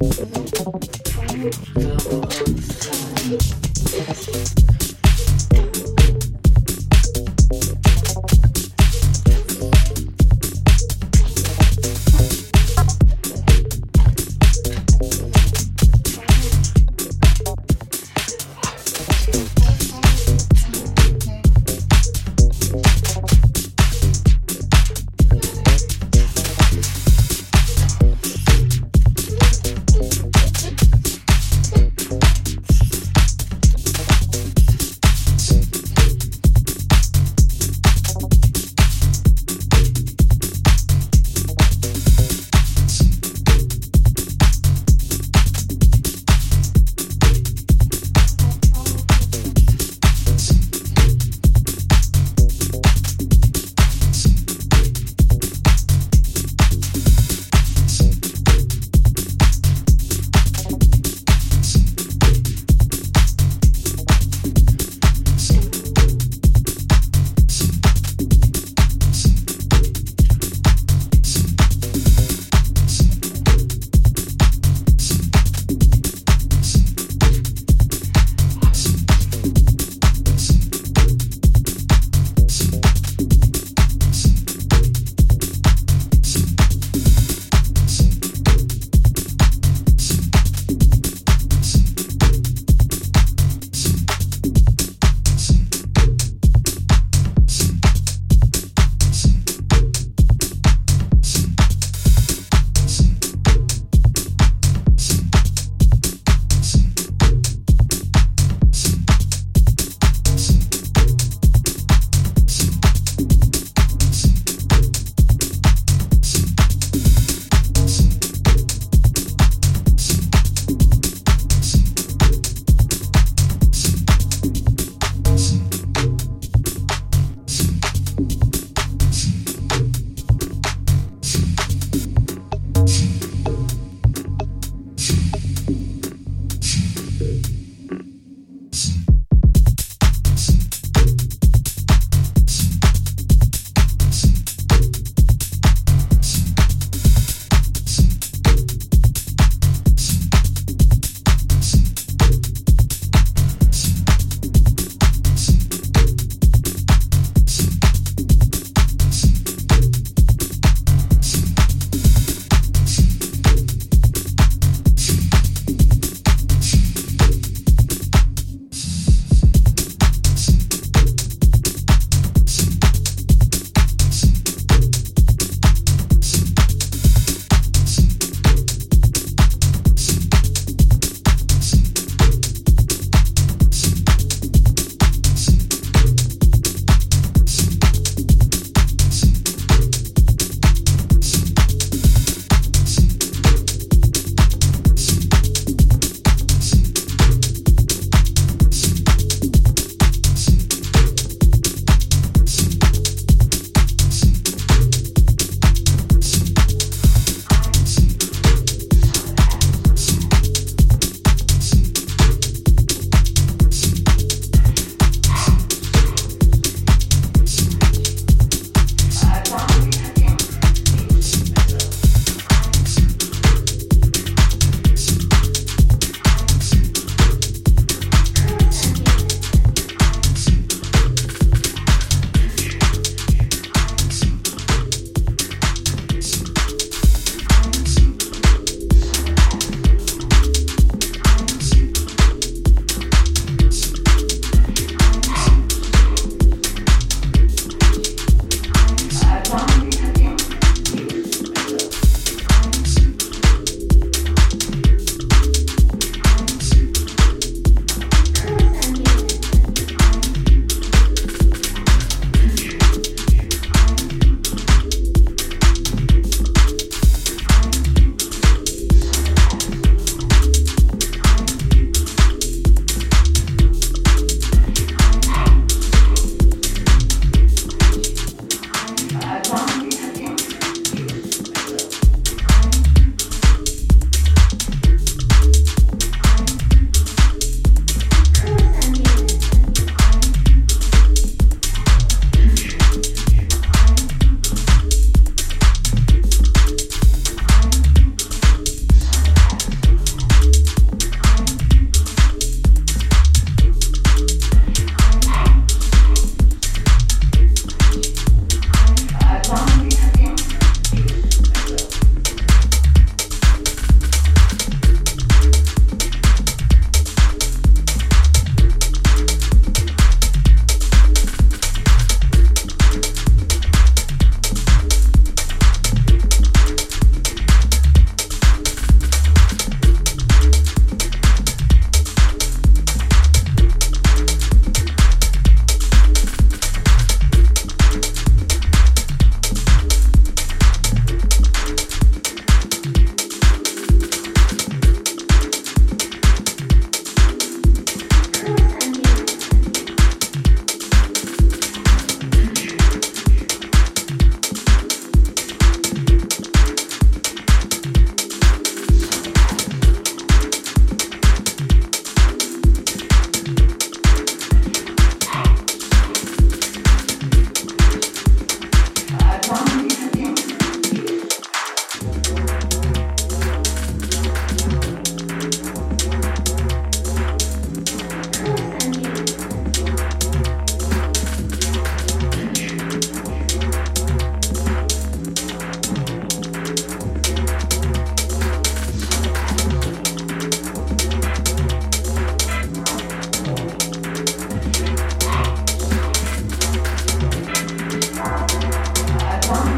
Thank you. one.